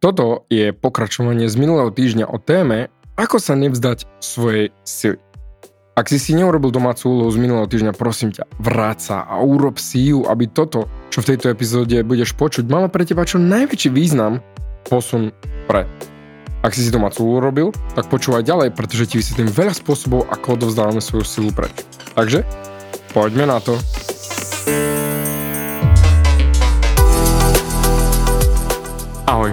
Toto je pokračovanie z minulého týždňa o téme, ako sa nevzdať svojej sily. Ak si si neurobil domácu úlohu z minulého týždňa, prosím ťa, vráť sa a urob si ju, aby toto, čo v tejto epizóde budeš počuť, malo pre teba čo najväčší význam posun pre. Ak si si domácu úlohu robil, tak počúvaj ďalej, pretože ti vysvetlím veľa spôsobov, ako odovzdávame svoju silu preč. Takže, poďme na to. Ahoj,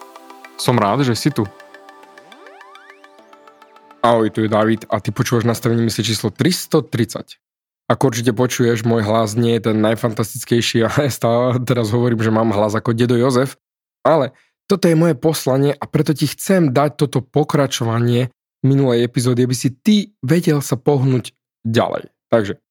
Som rád, že si tu. Ahoj, tu je David a ty počúvaš nastavenie mysle číslo 330. Ako určite počuješ, môj hlas nie je ten najfantastickejší a ja stále teraz hovorím, že mám hlas ako dedo Jozef, ale toto je moje poslanie a preto ti chcem dať toto pokračovanie minulej epizódy, aby si ty vedel sa pohnúť ďalej. Takže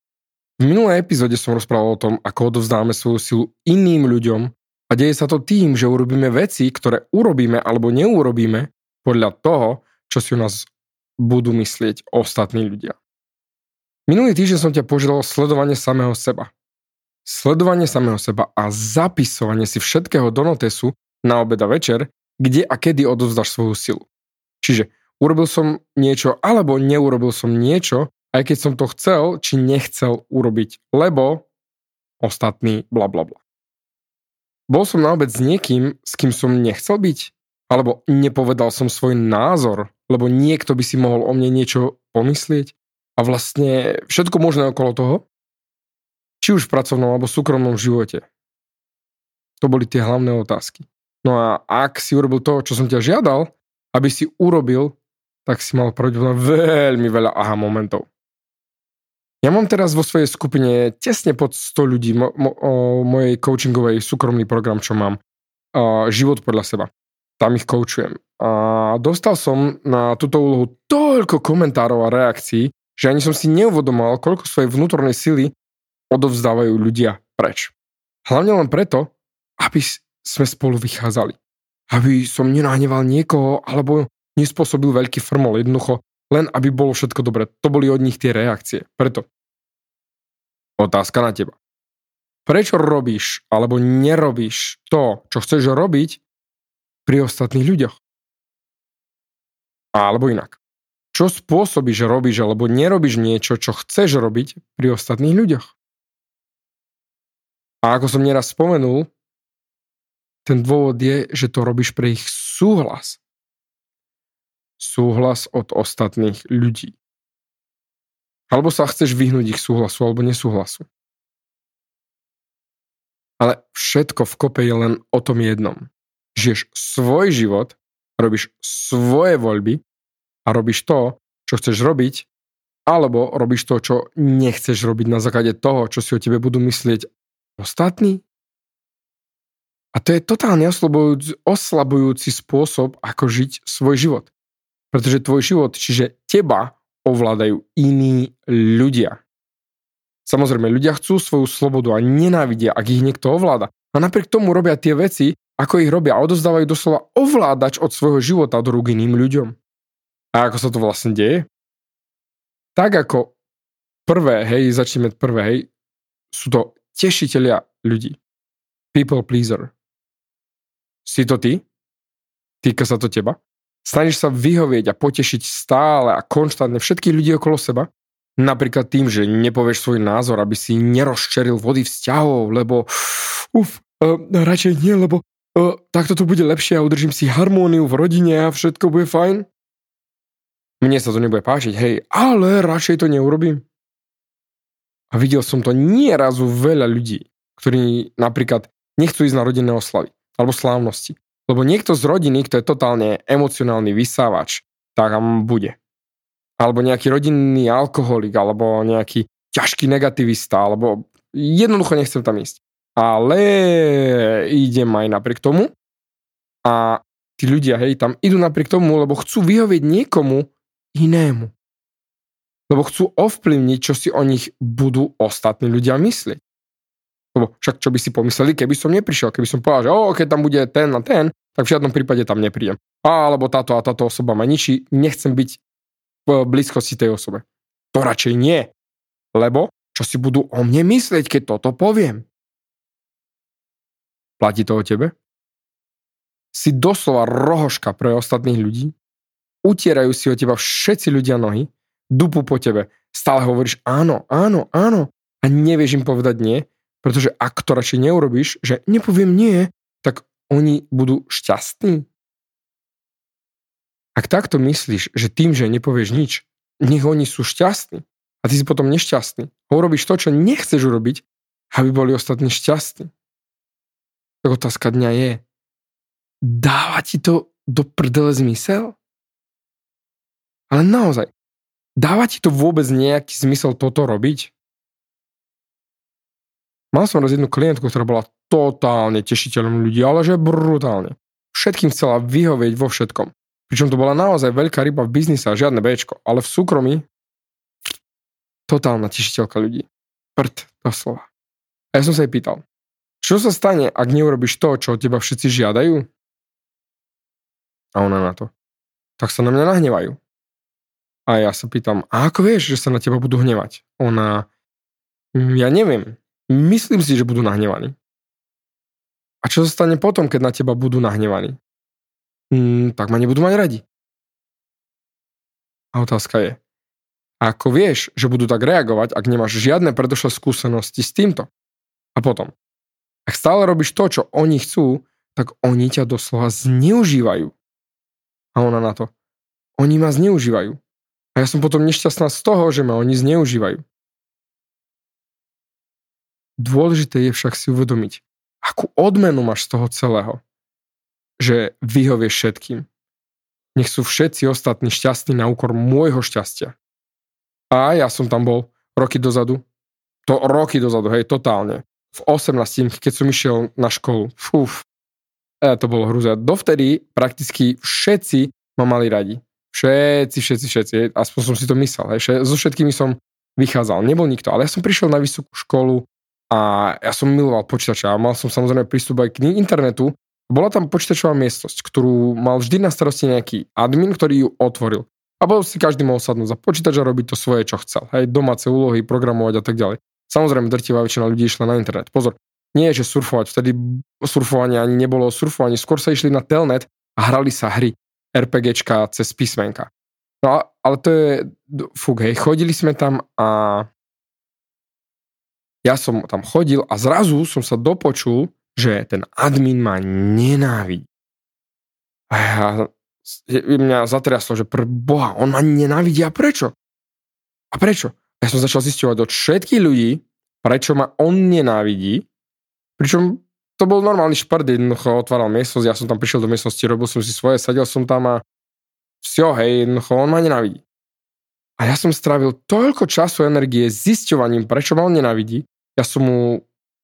v minulej epizóde som rozprával o tom, ako odovzdáme svoju silu iným ľuďom a deje sa to tým, že urobíme veci, ktoré urobíme alebo neurobíme podľa toho, čo si o nás budú myslieť ostatní ľudia. Minulý týždeň som ťa požiadal sledovanie samého seba. Sledovanie samého seba a zapisovanie si všetkého do notesu na obed a večer, kde a kedy odovzdaš svoju silu. Čiže urobil som niečo alebo neurobil som niečo, aj keď som to chcel či nechcel urobiť, lebo ostatní bla bla bla. Bol som na obed s niekým, s kým som nechcel byť? Alebo nepovedal som svoj názor, lebo niekto by si mohol o mne niečo pomyslieť? A vlastne všetko možné okolo toho? Či už v pracovnom alebo súkromnom živote? To boli tie hlavné otázky. No a ak si urobil to, čo som ťa žiadal, aby si urobil, tak si mal pravdepodobne veľmi veľa aha momentov. Ja mám teraz vo svojej skupine tesne pod 100 ľudí mo, mo, mojej coachingovej súkromný program, čo mám. A, život podľa seba. Tam ich coachujem. A dostal som na túto úlohu toľko komentárov a reakcií, že ani som si neuvodomal, koľko svojej vnútornej sily odovzdávajú ľudia preč. Hlavne len preto, aby sme spolu vychádzali. Aby som nenahneval niekoho alebo nespôsobil veľký frmol. Jednoducho len aby bolo všetko dobre. To boli od nich tie reakcie. Preto otázka na teba. Prečo robíš alebo nerobíš to, čo chceš robiť pri ostatných ľuďoch? Alebo inak. Čo spôsobí, že robíš alebo nerobíš niečo, čo chceš robiť pri ostatných ľuďoch? A ako som nieraz spomenul, ten dôvod je, že to robíš pre ich súhlas súhlas od ostatných ľudí. Alebo sa chceš vyhnúť ich súhlasu alebo nesúhlasu. Ale všetko v kope je len o tom jednom. Žiješ svoj život, robíš svoje voľby a robíš to, čo chceš robiť, alebo robíš to, čo nechceš robiť na základe toho, čo si o tebe budú myslieť ostatní. A to je totálne oslabujúci spôsob, ako žiť svoj život. Pretože tvoj život, čiže teba, ovládajú iní ľudia. Samozrejme, ľudia chcú svoju slobodu a nenávidia, ak ich niekto ovláda. A napriek tomu robia tie veci, ako ich robia a odozdávajú doslova ovládač od svojho života do rúk iným ľuďom. A ako sa to vlastne deje? Tak ako prvé, hej, začneme prvé, hej, sú to tešiteľia ľudí. People pleaser. Si to ty? Týka sa to teba? Snažíš sa vyhovieť a potešiť stále a konštantne všetkých ľudí okolo seba, napríklad tým, že nepovieš svoj názor, aby si nerozčeril vody vzťahov, lebo uf, uh, radšej nie, lebo uh, takto to bude lepšie a udržím si harmóniu v rodine a všetko bude fajn. Mne sa to nebude páčiť, hej, ale radšej to neurobím. A videl som to nierazu veľa ľudí, ktorí napríklad nechcú ísť na rodinné oslavy alebo slávnosti. Lebo niekto z rodiny, kto je totálne emocionálny vysávač, tak tam bude. Alebo nejaký rodinný alkoholik, alebo nejaký ťažký negativista, alebo jednoducho nechcem tam ísť. Ale idem aj napriek tomu a tí ľudia, hej, tam idú napriek tomu, lebo chcú vyhovieť niekomu inému. Lebo chcú ovplyvniť, čo si o nich budú ostatní ľudia myslieť. Lebo však čo by si pomysleli, keby som neprišiel, keby som povedal, že o, keď tam bude ten a ten, tak v žiadnom prípade tam neprídem. Alebo táto a táto osoba ma ničí, nechcem byť v blízkosti tej osobe. To radšej nie. Lebo čo si budú o mne myslieť, keď toto poviem? Platí to o tebe? Si doslova rohoška pre ostatných ľudí, utierajú si o teba všetci ľudia nohy, dupu po tebe, stále hovoríš áno, áno, áno a nevieš im povedať nie, pretože ak to radšej neurobíš, že nepoviem nie, oni budú šťastní. Ak takto myslíš, že tým, že nepovieš nič, nech oni sú šťastní a ty si potom nešťastný, urobíš to, čo nechceš urobiť, aby boli ostatní šťastní. Tak otázka dňa je, dáva ti to do prdele zmysel? Ale naozaj, dáva ti to vôbec nejaký zmysel toto robiť? Mal som raz jednu klientku, ktorá bola totálne tešiteľom ľudí, ale že brutálne. Všetkým chcela vyhovieť vo všetkom. Pričom to bola naozaj veľká ryba v biznise a žiadne Bčko, ale v súkromí totálna tešiteľka ľudí. Prd, slova. A ja som sa jej pýtal, čo sa stane, ak neurobiš to, čo od teba všetci žiadajú? A ona na to. Tak sa na mňa nahnevajú. A ja sa pýtam, a ako vieš, že sa na teba budú hnevať? Ona, ja neviem, Myslím si, že budú nahnevaní. A čo sa stane potom, keď na teba budú nahnevaní? Hmm, tak ma nebudú mať radi. A otázka je, ako vieš, že budú tak reagovať, ak nemáš žiadne predošlé skúsenosti s týmto? A potom, ak stále robíš to, čo oni chcú, tak oni ťa doslova zneužívajú. A ona na to, oni ma zneužívajú. A ja som potom nešťastná z toho, že ma oni zneužívajú. Dôležité je však si uvedomiť, akú odmenu máš z toho celého. Že vyhovieš všetkým. Nech sú všetci ostatní šťastní na úkor môjho šťastia. A ja som tam bol roky dozadu. To roky dozadu, hej, totálne. V 18, keď som išiel na školu. Fúf. E, to bolo hrúza. Dovtedy prakticky všetci ma mali radi. Všetci, všetci, všetci. Aspoň som si to myslel. Hej. So všetkými som vychádzal. Nebol nikto. Ale ja som prišiel na vysokú školu a ja som miloval počítače a mal som samozrejme prístup aj k internetu. Bola tam počítačová miestnosť, ktorú mal vždy na starosti nejaký admin, ktorý ju otvoril. A potom si každý mohol sadnúť za počítač a robiť to svoje, čo chcel. Hej, domáce úlohy, programovať a tak ďalej. Samozrejme, drtivá väčšina ľudí išla na internet. Pozor, nie je, že surfovať. Vtedy surfovanie ani nebolo surfovanie. Skôr sa išli na telnet a hrali sa hry RPGčka cez písmenka. No ale to je, fúk, hej, chodili sme tam a ja som tam chodil a zrazu som sa dopočul, že ten admin ma nenávidí. A ja, mňa zatriaslo, že pre Boha, on ma nenávidí a prečo? A prečo? Ja som začal zisťovať od všetkých ľudí, prečo ma on nenávidí, pričom to bol normálny šprd, jednoducho otváral miestnosť, ja som tam prišiel do miestnosti, robil som si svoje, sadil som tam a vsio, hej, jednoducho on ma nenávidí. A ja som strávil toľko času a energie zisťovaním, prečo ma on nenávidí. Ja som mu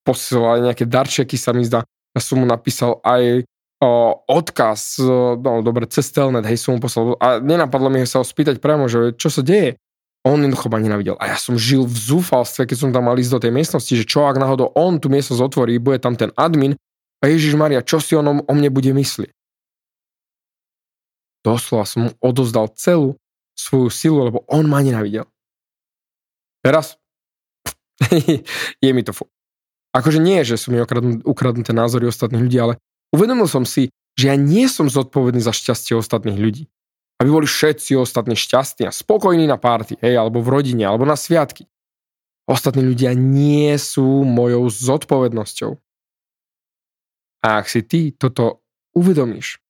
posielal nejaké darčeky, sa mi zdá. Ja som mu napísal aj o, odkaz, no dobre, cez telnet, hej, som mu poslal. A nenapadlo mi sa ho spýtať priamo, že čo sa deje. On jednoducho ma nenavidel. A ja som žil v zúfalstve, keď som tam mal ísť do tej miestnosti, že čo ak náhodou on tú miestnosť otvorí, bude tam ten admin a Ježiš Maria, čo si on o, o mne bude myslieť? Doslova som mu odozdal celú svoju silu, lebo on ma nenavidel. Teraz je mi to fu. Akože nie, že sú mi ukradnuté názory ostatných ľudí, ale uvedomil som si, že ja nie som zodpovedný za šťastie ostatných ľudí. Aby boli všetci ostatní šťastní a spokojní na párty, hej, alebo v rodine, alebo na sviatky. Ostatní ľudia nie sú mojou zodpovednosťou. A ak si ty toto uvedomíš,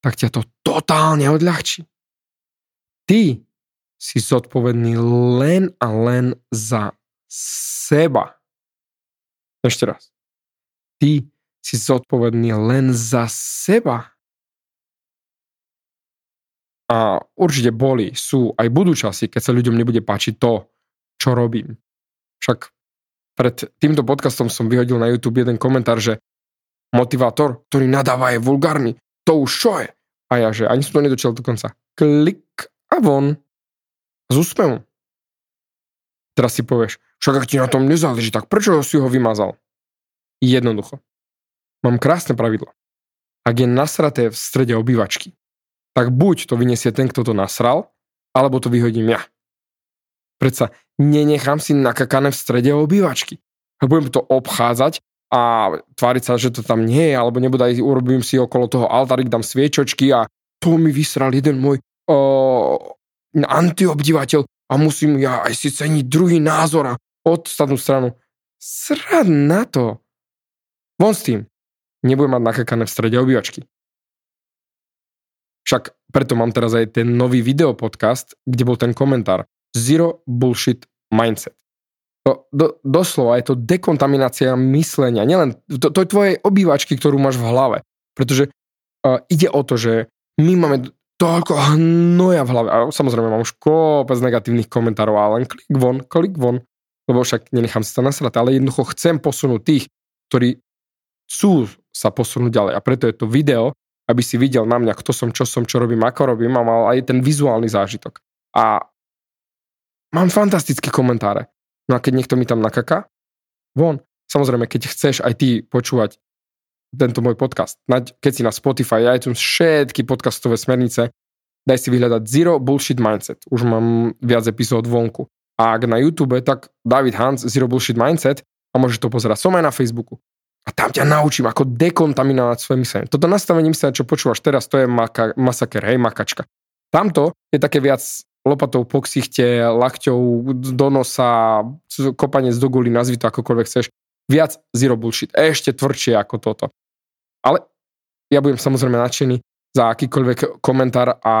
tak ťa to totálne odľahčí. Ty si zodpovedný len a len za seba. Ešte raz. Ty si zodpovedný len za seba. A určite boli, sú, aj budú časy, keď sa ľuďom nebude páčiť to, čo robím. Však pred týmto podcastom som vyhodil na YouTube jeden komentár, že motivátor, ktorý nadáva je vulgárny, to už čo je? A ja, že ani som to nedočil do konca. Klik a von. Z úspevom. Teraz si povieš, však ak ti na tom nezáleží, tak prečo si ho vymazal? Jednoducho. Mám krásne pravidlo. Ak je nasraté v strede obývačky, tak buď to vyniesie ten, kto to nasral, alebo to vyhodím ja. Predsa nenechám si nakakané v strede obývačky. Budem to obchádzať a tváriť sa, že to tam nie je, alebo nebude aj urobím si okolo toho altarik, dám sviečočky a to mi vysral jeden môj antiobdivateľ a musím ja aj si ceniť druhý názor a odstatnú stranu. Srad na to. Von s tým nebudem mať nakakané v strede obývačky. Však preto mám teraz aj ten nový videopodcast, kde bol ten komentár. Zero bullshit mindset. To, do, doslova je to dekontaminácia myslenia. Nielen, to, to je tvoje obývačky, ktorú máš v hlave. Pretože uh, ide o to, že my máme toľko hnoja v hlave. A samozrejme mám už kopec negatívnych komentárov, ale len klik von, klik von. Lebo však nenechám to nasrať, ale jednoducho chcem posunúť tých, ktorí chcú sa posunúť ďalej. A preto je to video, aby si videl na mňa, kto som, čo som, čo robím, ako robím a mal aj ten vizuálny zážitok. A mám fantastické komentáre. No a keď niekto mi tam nakaká, von. Samozrejme, keď chceš aj ty počúvať tento môj podcast, keď si na Spotify, iTunes, všetky podcastové smernice, daj si vyhľadať Zero Bullshit Mindset. Už mám viac epizód vonku. A ak na YouTube, tak David Hans Zero Bullshit Mindset a môžeš to pozerať. Som aj na Facebooku. A tam ťa naučím, ako dekontaminovať svoje myslenie. Toto nastavenie myslenia, čo počúvaš teraz, to je maka, masaker, hej, makačka. Tamto je také viac lopatou po ksichte, lakťou do nosa, kopanie z doguly, nazvi to akokoľvek chceš. Viac zero bullshit. Ešte tvrdšie ako toto. Ale ja budem samozrejme nadšený za akýkoľvek komentár a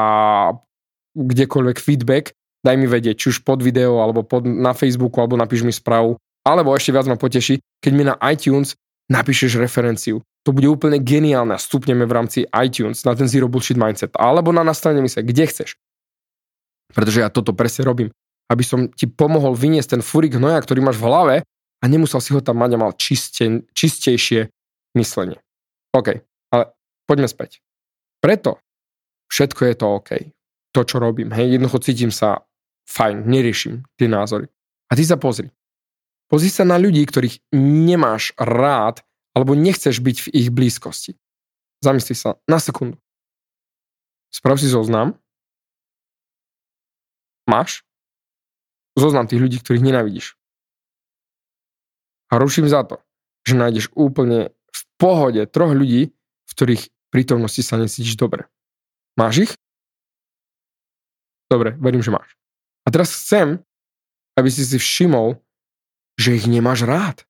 kdekoľvek feedback. Daj mi vedieť, či už pod video, alebo pod, na Facebooku, alebo napíš mi správu. Alebo ešte viac ma poteší, keď mi na iTunes napíšeš referenciu. To bude úplne geniálne a stupneme v rámci iTunes na ten Zero Bullshit Mindset alebo na nastavenie mysle, kde chceš. Pretože ja toto presne robím. Aby som ti pomohol vyniesť ten furik hnoja, ktorý máš v hlave a nemusel si ho tam mať a mal čiste, čistejšie myslenie. OK, ale poďme späť. Preto všetko je to OK. To, čo robím. Hej, jednoducho cítim sa fajn, neriešim tie názory. A ty sa pozri. Pozri sa na ľudí, ktorých nemáš rád alebo nechceš byť v ich blízkosti. Zamysli sa na sekundu. Sprav si zoznam. Máš? Zoznam tých ľudí, ktorých nenávidíš. A ruším za to, že nájdeš úplne v pohode troch ľudí, v ktorých prítomnosti sa necítiš dobre. Máš ich? Dobre, verím, že máš. A teraz chcem, aby si si všimol, že ich nemáš rád.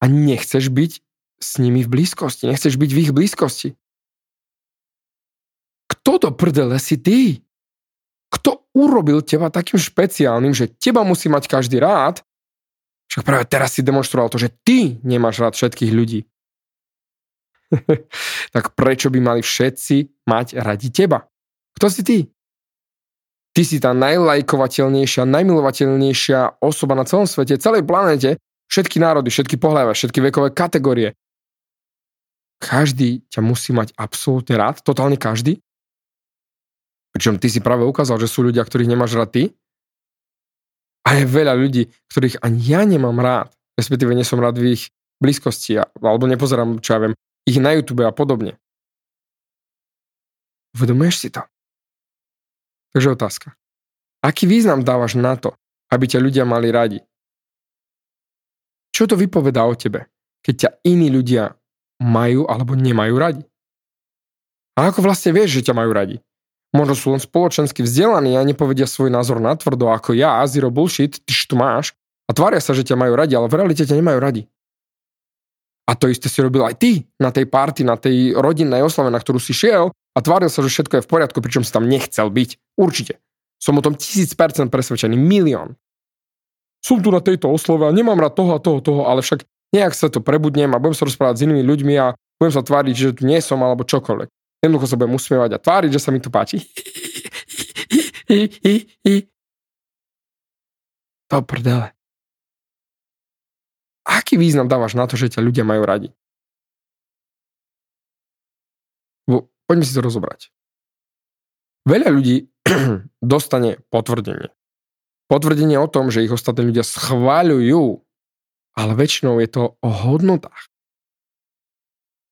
A nechceš byť s nimi v blízkosti, nechceš byť v ich blízkosti. Kto to prdele si ty? Kto urobil teba takým špeciálnym, že teba musí mať každý rád? Však práve teraz si demonstroval to, že ty nemáš rád všetkých ľudí. tak prečo by mali všetci mať radi teba? Kto si ty? Ty si tá najlajkovateľnejšia, najmilovateľnejšia osoba na celom svete, celej planete, všetky národy, všetky pohľavy, všetky vekové kategórie. Každý ťa musí mať absolútne rád, totálne každý. Pričom ty si práve ukázal, že sú ľudia, ktorých nemáš rád ty. A je veľa ľudí, ktorých ani ja nemám rád, respektíve nie som rád v ich blízkosti, alebo nepozerám, čo ja viem, ich na YouTube a podobne. Uvedomuješ si to? Takže otázka. Aký význam dávaš na to, aby ťa ľudia mali radi? Čo to vypovedá o tebe, keď ťa iní ľudia majú alebo nemajú radi? A ako vlastne vieš, že ťa majú radi? Možno sú len spoločensky vzdelaní a nepovedia svoj názor na tvrdo ako ja, zero bullshit, ty tu máš a tvária sa, že ťa majú radi, ale v realite ťa nemajú radi. A to isté si robil aj ty na tej party, na tej rodinnej oslave, na ktorú si šiel a tváril sa, že všetko je v poriadku, pričom si tam nechcel byť. Určite. Som o tom tisíc percent presvedčený, milión. Som tu na tejto oslove a nemám rád toho a toho, toho, ale však nejak sa to prebudnem a budem sa rozprávať s inými ľuďmi a budem sa tváriť, že tu nie som alebo čokoľvek. Jednoducho sa budem usmievať a tváriť, že sa mi tu páči. To prdele. Aký význam dávaš na to, že ťa ľudia majú radi? Poďme si to rozobrať. Veľa ľudí dostane potvrdenie. Potvrdenie o tom, že ich ostatní ľudia schváľujú, ale väčšinou je to o hodnotách.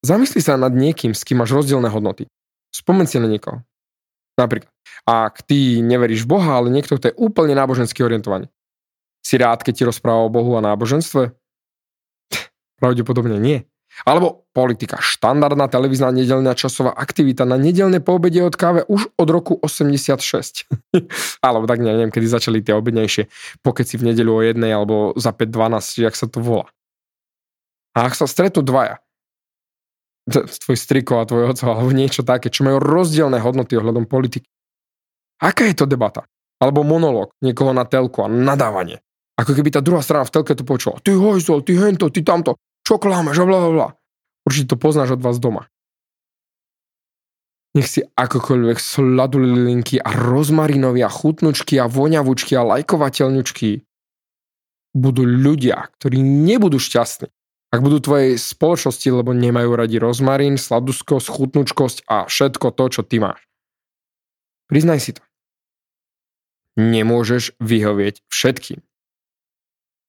Zamysli sa nad niekým, s kým máš rozdielne hodnoty. Spomen si na niekoho. Napríklad, ak ty neveríš v Boha, ale niekto, kto je úplne nábožensky orientovaný. Si rád, keď ti rozpráva o Bohu a náboženstve? Pravdepodobne nie. Alebo politika. Štandardná televízna nedelná časová aktivita na nedelné poobede od káve už od roku 86. alebo tak neviem, kedy začali tie obednejšie pokeci v nedeľu o jednej alebo za 5.12, jak sa to volá. A ak sa stretnú dvaja, tvoj striko a tvoj oco alebo niečo také, čo majú rozdielne hodnoty ohľadom politiky. Aká je to debata? Alebo monológ niekoho na telku a nadávanie. Ako keby tá druhá strana v telke to počula. Ty hojzol, ty hento, ty tamto čo klámeš a bla, bla. Určite to poznáš od vás doma. Nech si akokoľvek sladulilinky a rozmarinovi a chutnučky a voňavučky a lajkovateľňučky budú ľudia, ktorí nebudú šťastní, ak budú tvojej spoločnosti, lebo nemajú radi rozmarín, sladuskosť, chutnučkosť a všetko to, čo ty máš. Priznaj si to. Nemôžeš vyhovieť všetkým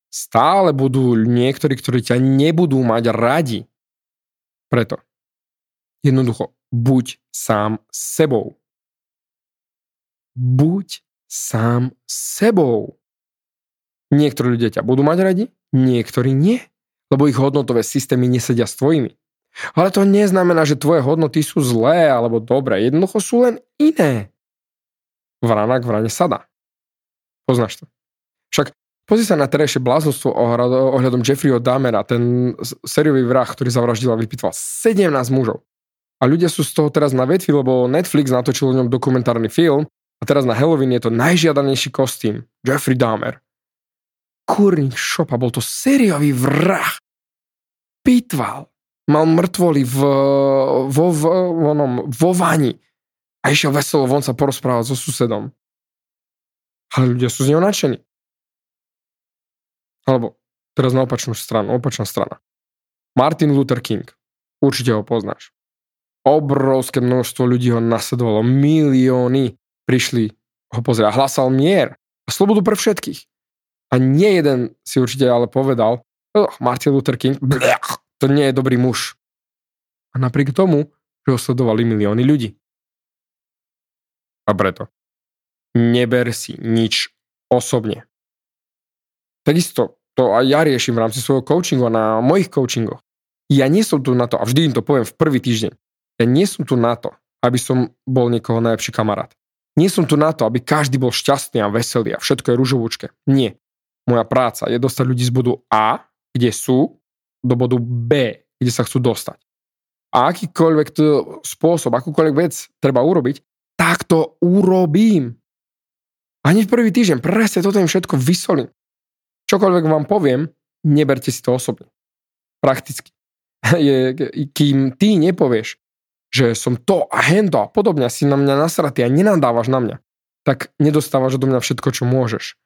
stále budú niektorí, ktorí ťa nebudú mať radi. Preto jednoducho buď sám sebou. Buď sám sebou. Niektorí ľudia ťa budú mať radi, niektorí nie, lebo ich hodnotové systémy nesedia s tvojimi. Ale to neznamená, že tvoje hodnoty sú zlé alebo dobré, jednoducho sú len iné. Vrana k vrane sada. Poznáš to. Však Pozri sa na terajšie bláznostvo ohľadom Jeffreyho Dahmera, ten sériový vrah, ktorý zavraždil a vypýtoval 17 mužov. A ľudia sú z toho teraz na vetvi, lebo Netflix natočil o ňom dokumentárny film a teraz na Halloween je to najžiadanejší kostým. Jeffrey Dahmer. Kurník šopa, bol to sériový vrah. Pitval. Mal mŕtvoly v, vo, v, onom, vo vani. A išiel veselo von sa porozprávať so susedom. Ale ľudia sú z neho nadšení. Alebo teraz na opačnú stranu, opačná strana. Martin Luther King. Určite ho poznáš. Obrovské množstvo ľudí ho nasledovalo. Milióny prišli ho pozrieť. Hlasal mier a slobodu pre všetkých. A nie jeden si určite ale povedal, oh, Martin Luther King, blech, to nie je dobrý muž. A napriek tomu, že ho sledovali milióny ľudí. A preto neber si nič osobne. Takisto to aj ja riešim v rámci svojho coachingu a na mojich coachingoch. Ja nie som tu na to, a vždy im to poviem v prvý týždeň, ja nie som tu na to, aby som bol niekoho najlepší kamarát. Nie som tu na to, aby každý bol šťastný a veselý a všetko je ružovúčke. Nie. Moja práca je dostať ľudí z bodu A, kde sú, do bodu B, kde sa chcú dostať. A akýkoľvek to spôsob, akúkoľvek vec treba urobiť, tak to urobím. A hneď prvý týždeň presne toto im všetko vysolím. Čokoľvek vám poviem, neberte si to osobne. Prakticky. Je, kým ty nepovieš, že som to a hento a podobne si na mňa nasratý a nenadávaš na mňa, tak nedostávaš do mňa všetko, čo môžeš.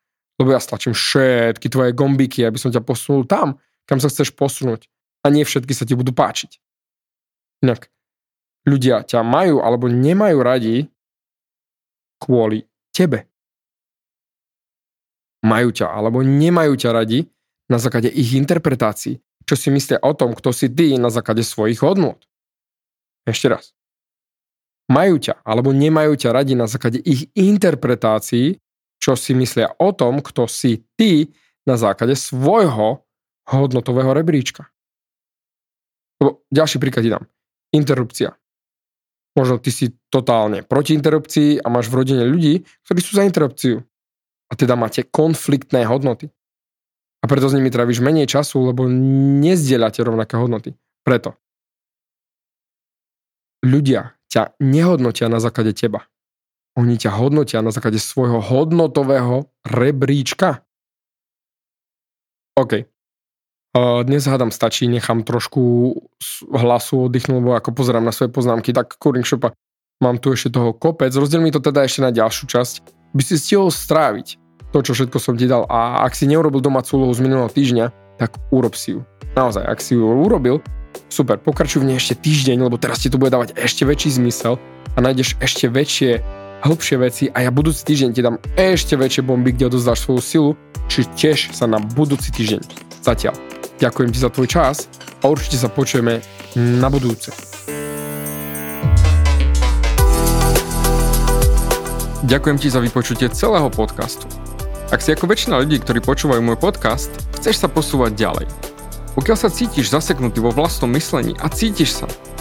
Lebo ja stlačím všetky tvoje gombiky, aby som ťa posunul tam, kam sa chceš posunúť. A nie všetky sa ti budú páčiť. Inak, ľudia ťa majú alebo nemajú radi kvôli tebe majú ťa alebo nemajú ťa radi na základe ich interpretácií, čo si myslia o tom, kto si ty na základe svojich hodnôt. Ešte raz. Majú ťa alebo nemajú ťa radi na základe ich interpretácií, čo si myslia o tom, kto si ty na základe svojho hodnotového rebríčka. Lebo ďalší príklad dám. Interrupcia. Možno ty si totálne proti interrupcii a máš v rodine ľudí, ktorí sú za interrupciu a teda máte konfliktné hodnoty. A preto s nimi tráviš menej času, lebo nezdieľate rovnaké hodnoty. Preto. Ľudia ťa nehodnotia na základe teba. Oni ťa hodnotia na základe svojho hodnotového rebríčka. OK. Dnes hádam stačí, nechám trošku hlasu oddychnúť, lebo ako pozerám na svoje poznámky, tak Kuring Shopa, mám tu ešte toho kopec, rozdiel mi to teda ešte na ďalšiu časť, by si stihol stráviť to, čo všetko som ti dal a ak si neurobil domácu úlohu z minulého týždňa, tak urob si ju. Naozaj, ak si ju urobil, super, pokračuj v nej ešte týždeň, lebo teraz ti to bude dávať ešte väčší zmysel a nájdeš ešte väčšie, hĺbšie veci a ja budúci týždeň ti dám ešte väčšie bomby, kde odozdáš svoju silu, či tiež sa na budúci týždeň. Zatiaľ. Ďakujem ti za tvoj čas a určite sa počujeme na budúce. Ďakujem ti za vypočutie celého podcastu. Ak si ako väčšina ľudí, ktorí počúvajú môj podcast, chceš sa posúvať ďalej. Pokiaľ sa cítiš zaseknutý vo vlastnom myslení a cítiš sa,